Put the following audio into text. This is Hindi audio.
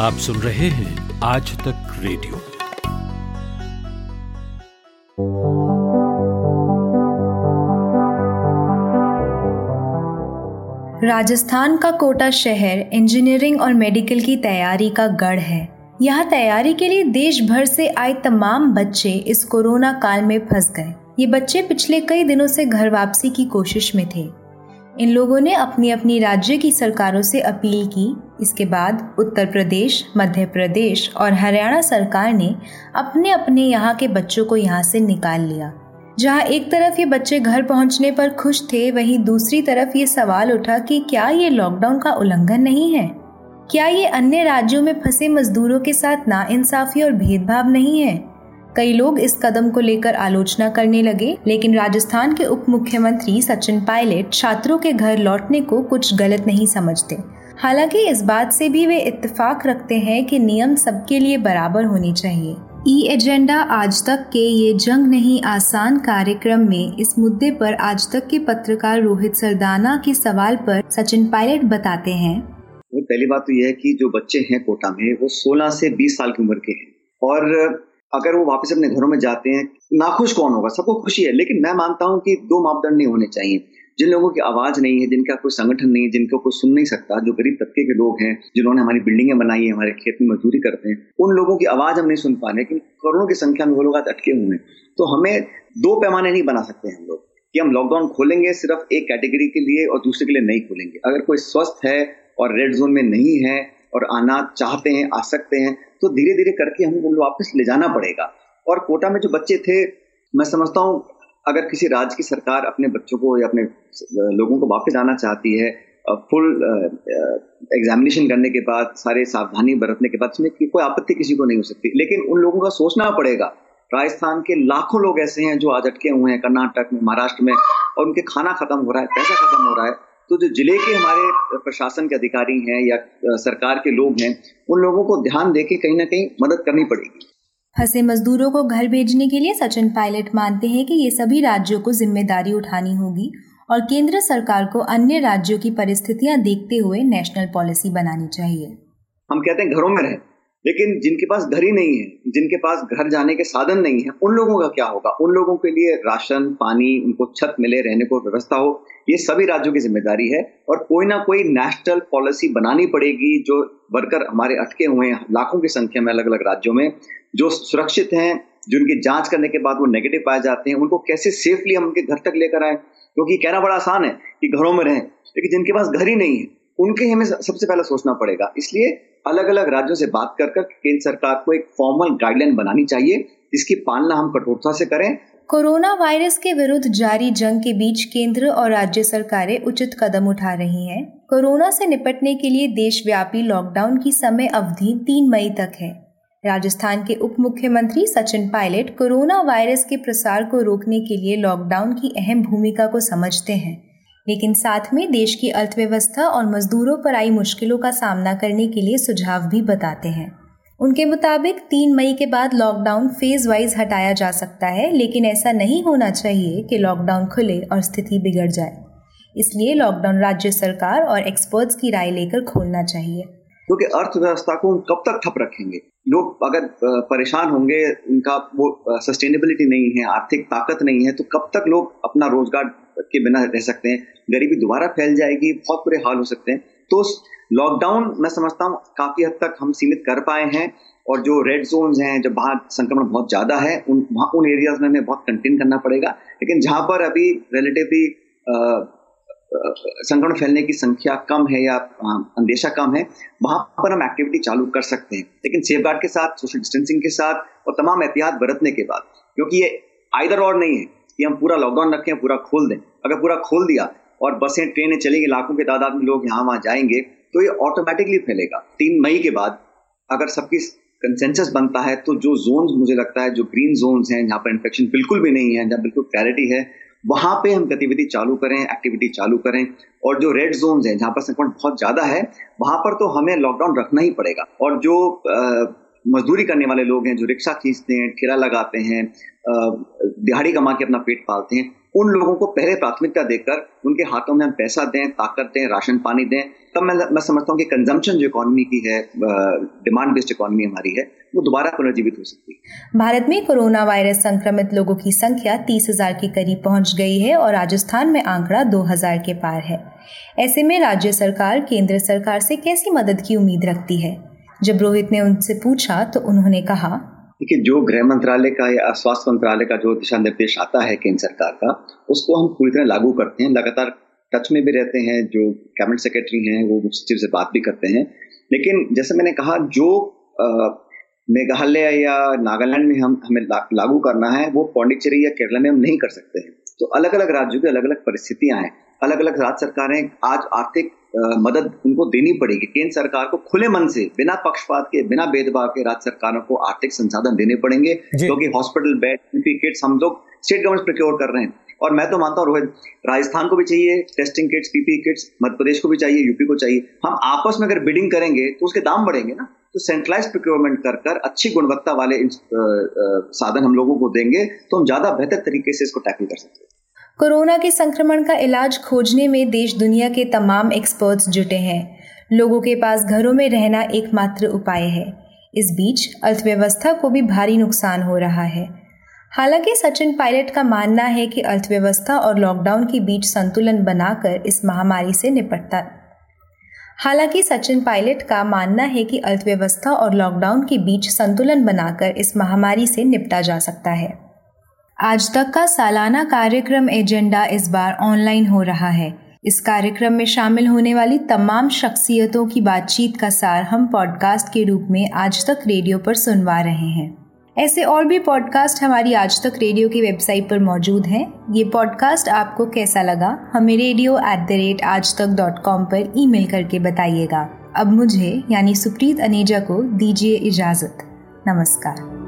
आप सुन रहे हैं आज तक रेडियो। राजस्थान का कोटा शहर इंजीनियरिंग और मेडिकल की तैयारी का गढ़ है। यहाँ तैयारी के लिए देश भर से आए तमाम बच्चे इस कोरोना काल में फंस गए। ये बच्चे पिछले कई दिनों से घर वापसी की कोशिश में थे। इन लोगों ने अपनी अपनी राज्य की सरकारों से अपील की। इसके बाद उत्तर प्रदेश, मध्य प्रदेश और हरियाणा सरकार ने अपने अपने यहाँ के बच्चों को यहाँ से निकाल लिया। जहाँ एक तरफ़ ये बच्चे घर पहुँचने पर खुश थे, वहीं दूसरी तरफ़ ये सवाल उठा कि क्या ये लॉकडाउन का उल्लंघन नहीं है? क्या ये अन्य राज्यों में फंसे मजदूरों के साथ ना इंसाफी और भेदभाव नहीं है? कई लोग इस कदम को लेकर आलोचना करने लगे, लेकिन राजस्थान के उप मुख्यमंत्री सचिन पायलट छात्रों के घर लौटने को कुछ गलत नहीं समझते। हालाँकि इस बात से भी वे इत्तेफाक रखते हैं कि नियम सबके लिए बराबर होने चाहिए। ई एजेंडा आज तक के ये जंग नहीं, आसान कार्यक्रम में इस मुद्दे पर आज तक के पत्रकार रोहित सरदाना के सवाल पर सचिन पायलट बताते हैं। पहली बात तो यह है कि जो बच्चे हैं कोटा में, वो 16 से 20 साल की उम्र के हैं। और अगर वो वापस अपने घरों में जाते हैं, नाखुश कौन होगा? सबको खुशी है, लेकिन मैं मानता हूँ कि दो मापदंड नहीं होने चाहिए। जिन लोगों की आवाज़ नहीं है, जिनका कोई संगठन नहीं है, जिनको कोई सुन नहीं सकता, जो गरीब तबके के लोग हैं, जिन्होंने हमारी बिल्डिंगें बनाई है, हमारे खेत में मजदूरी करते हैं, उन लोगों की आवाज़ हम नहीं सुन पा रहे लेकिन करोड़ों की संख्या में वो लोग आज अटके हुए हैं। तो हमें दो पैमाने नहीं बना सकते हम लोग, कि हम लॉकडाउन खोलेंगे सिर्फ़ एक कैटेगरी के लिए और दूसरे के लिए नहीं खोलेंगे। अगर कोई स्वस्थ है और रेड जोन में नहीं है और आना चाहते हैं, आ सकते हैं तो धीरे धीरे करके हमें उनको वापस ले जाना पड़ेगा। और कोटा में जो बच्चे थे, मैं समझता हूँ, अगर किसी राज्य की सरकार अपने बच्चों को या अपने लोगों को वापस आना चाहती है फुल एग्जामिनेशन करने के बाद, सारे सावधानी बरतने के बाद उसमें कोई आपत्ति किसी को नहीं हो सकती। लेकिन उन लोगों का सोचना पड़ेगा। राजस्थान के लाखों लोग ऐसे हैं जो आज अटके हुए हैं, कर्नाटक में, महाराष्ट्र में, और उनके खाना खत्म हो रहा है, पैसा खत्म हो रहा है। तो जो ज़िले के हमारे प्रशासन के अधिकारी हैं या सरकार के लोग हैं उन लोगों को ध्यान दे के कहीं ना कहीं मदद करनी पड़ेगी। फंसे मजदूरों को घर भेजने के लिए सचिन पायलट मानते हैं कि ये सभी राज्यों को ज़िम्मेदारी उठानी होगी और केंद्र सरकार को अन्य राज्यों की परिस्थितियाँ देखते हुए नेशनल पॉलिसी बनानी चाहिए। हम कहते हैं घरों में रहे। लेकिन जिनके पास घर ही नहीं है, जिनके पास घर जाने के साधन नहीं है, उन लोगों का क्या होगा? उन लोगों के लिए राशन, पानी, उनको छत मिले, रहने को व्यवस्था हो, ये सभी राज्यों की ज़िम्मेदारी है और कोई ना कोई नेशनल पॉलिसी बनानी पड़ेगी जो वर्कर हमारे अटके हुए हैं, लाखों की संख्या में अलग अलग राज्यों में, जो सुरक्षित हैं, जिनकी जाँच करने के बाद वो नेगेटिव पाए जाते हैं, उनको कैसे सेफली हम उनके घर तक लेकर आए? क्योंकि कहना बड़ा आसान है कि घरों में रहें, लेकिन जिनके पास घर ही नहीं है उनके हमें सबसे पहले सोचना पड़ेगा। इसलिए अलग अलग राज्यों से बात कर कर केंद्र सरकार को एक फॉर्मल गाइडलाइन बनानी चाहिए। जिसकी पालना हम कठोरता से करें। कोरोना वायरस के विरुद्ध जारी जंग के बीच केंद्र और राज्य सरकारें उचित कदम उठा रही हैं। कोरोना से निपटने के लिए देशव्यापी लॉकडाउन की समय अवधि तीन मई तक है। राजस्थान के उप मुख्यमंत्री सचिन पायलट कोरोना वायरस के प्रसार को रोकने के लिए लॉकडाउन की अहम भूमिका को समझते हैं। लेकिन साथ में देश की अर्थव्यवस्था और मजदूरों पर आई मुश्किलों का सामना करने के लिए सुझाव भी बताते हैं। उनके मुताबिक, तीन मई के बाद लॉकडाउन फ़ेज़ वाइज हटाया जा सकता है, लेकिन ऐसा नहीं होना चाहिए कि लॉकडाउन खुले और स्थिति बिगड़ जाए। इसलिए लॉकडाउन राज्य सरकार और एक्सपर्ट्स की राय लेकर खोलना चाहिए। क्योंकि तो अर्थव्यवस्था को कब तक ठप रखेंगे? लोग अगर परेशान होंगे, उनका वो सस्टेनेबिलिटी नहीं है, आर्थिक ताकत नहीं है तो कब तक लोग अपना रोज़गार के बिना रह सकते हैं। गरीबी दोबारा फैल जाएगी, बहुत बुरे हाल हो सकते हैं। तो लॉकडाउन मैं समझता हूँ काफ़ी हद तक हम सीमित कर पाए हैं और जो रेड जोन हैं, जब वहाँ संक्रमण बहुत ज़्यादा है, उन, वहाँ, उन एरियाज़ में हमें बहुत कंटेन करना पड़ेगा। लेकिन जहाँ पर अभी रिलेटिवली संक्रमण फैलने की संख्या कम है या अंदेशा कम है, वहाँ पर हम एक्टिविटी चालू कर सकते हैं। लेकिन सेफ़ के साथ सोशल डिस्टेंसिंग के साथ और तमाम एहतियात बरतने के बाद, क्योंकि ये आइदर और नहीं है। कि हम पूरा लॉकडाउन रखें, पूरा खोल दें। अगर पूरा खोल दिया और बसें, ट्रेनें चलेंगी, लाखों के तादाद में लोग यहाँ वहाँ जाएँगे तो ये ऑटोमेटिकली फैलेगा। तीन मई के बाद अगर सबकी कंसेंसस बनता है तो जो जोन मुझे लगता है, जो ग्रीन जोन हैं, जहाँ पर इन्फेक्शन बिल्कुल भी नहीं है, जहाँ बिल्कुल क्लैरिटी है, वहाँ पे हम गतिविधि चालू करें एक्टिविटी चालू करें। और जो रेड जोन हैं, जहाँ पर संक्रमण बहुत ज़्यादा है, वहाँ पर तो हमें लॉकडाउन रखना ही पड़ेगा। और जो मजदूरी करने वाले लोग हैं, जो रिक्शा खींचते हैं, ठेला लगाते हैं दिहाड़ी कमा के अपना पेट पालते हैं। उन लोगों को पहले प्राथमिकता देकर उनके हाथों में हम पैसा दें, ताकत दें, राशन पानी दें, तब मैं मैं समझता हूँ कि कंजम्पशन जो इकोनॉमी की है डिमांड बेस्ड इकोनॉमी हमारी है, वो दोबारा पुनर्जीवित हो सकती है। भारत में कोरोना वायरस संक्रमित लोगों की संख्या तीस हज़ार के करीब पहुँच गई है और राजस्थान में आंकड़ा दो हज़ार के पार है। ऐसे में राज्य सरकार, केंद्र सरकार से कैसी मदद की उम्मीद रखती है? जब रोहित ने उनसे पूछा तो उन्होंने कहा देखिए जो गृह मंत्रालय का या स्वास्थ्य मंत्रालय का जो दिशा निर्देश आता है केंद्र सरकार का उसको हम पूरी तरह लागू करते हैं। लगातार टच में भी रहते हैं जो कैबिनेट सेक्रेटरी हैं वो सचिव से बात भी करते हैं। लेकिन जैसे मैंने कहा जो मेघालय या नागालैंड में हम हमें ला, लागू करना है वो पौंडिचेरी या केरला में हम नहीं कर सकते हैं। तो अलग अलग राज्यों की अलग अलग परिस्थितियाँ हैं। अलग अलग राज्य सरकारें आज आर्थिक मदद उनको देनी पड़ेगी। केंद्र सरकार को खुले मन से बिना पक्षपात के बिना भेदभाव के राज्य सरकारों को आर्थिक संसाधन देने पड़ेंगे क्योंकि हॉस्पिटल बेड किट्स हम लोग स्टेट गवर्नमेंट प्रिक्योर कर रहे हैं। और मैं तो मानता हूँ रोहित राजस्थान को भी चाहिए testing kits PP kits Madhya Pradesh को भी चाहिए यूपी को चाहिए। हम आपस में अगर बिडिंग करेंगे तो उसके दाम बढ़ेंगे ना। तो सेंट्रलाइज प्रिक्योरमेंट कर कर अच्छी गुणवत्ता वाले साधन हम लोगों को देंगे तो हम ज़्यादा बेहतर तरीके से इसको टैकल कर सकते हैं। कोरोना के संक्रमण का इलाज खोजने में देश दुनिया के तमाम एक्सपर्ट्स जुटे हैं। लोगों के पास घरों में रहना एकमात्र उपाय है। इस बीच अर्थव्यवस्था को भी भारी नुकसान हो रहा है। हालाँकि सचिन पायलट का मानना है कि अर्थव्यवस्था और लॉकडाउन के बीच संतुलन बनाकर इस महामारी से निपटता। हालाँकि सचिन पायलट का मानना है कि अर्थव्यवस्था और लॉकडाउन के बीच संतुलन बनाकर इस महामारी से निपटा जा सकता है। आज तक का सालाना कार्यक्रम एजेंडा इस बार ऑनलाइन हो रहा है। इस कार्यक्रम में शामिल होने वाली तमाम शख्सियतों की बातचीत का सार हम पॉडकास्ट के रूप में आज तक रेडियो पर सुनवा रहे हैं। ऐसे और भी पॉडकास्ट हमारी आज तक रेडियो की वेबसाइट पर मौजूद हैं। ये पॉडकास्ट आपको कैसा लगा, हमें रेडियो एट द रेट आज तक डॉट कॉम पर ईमेल करके बताइएगा। अब मुझे, यानी सुप्रीत अनेजा को दीजिए इजाज़त। नमस्कार।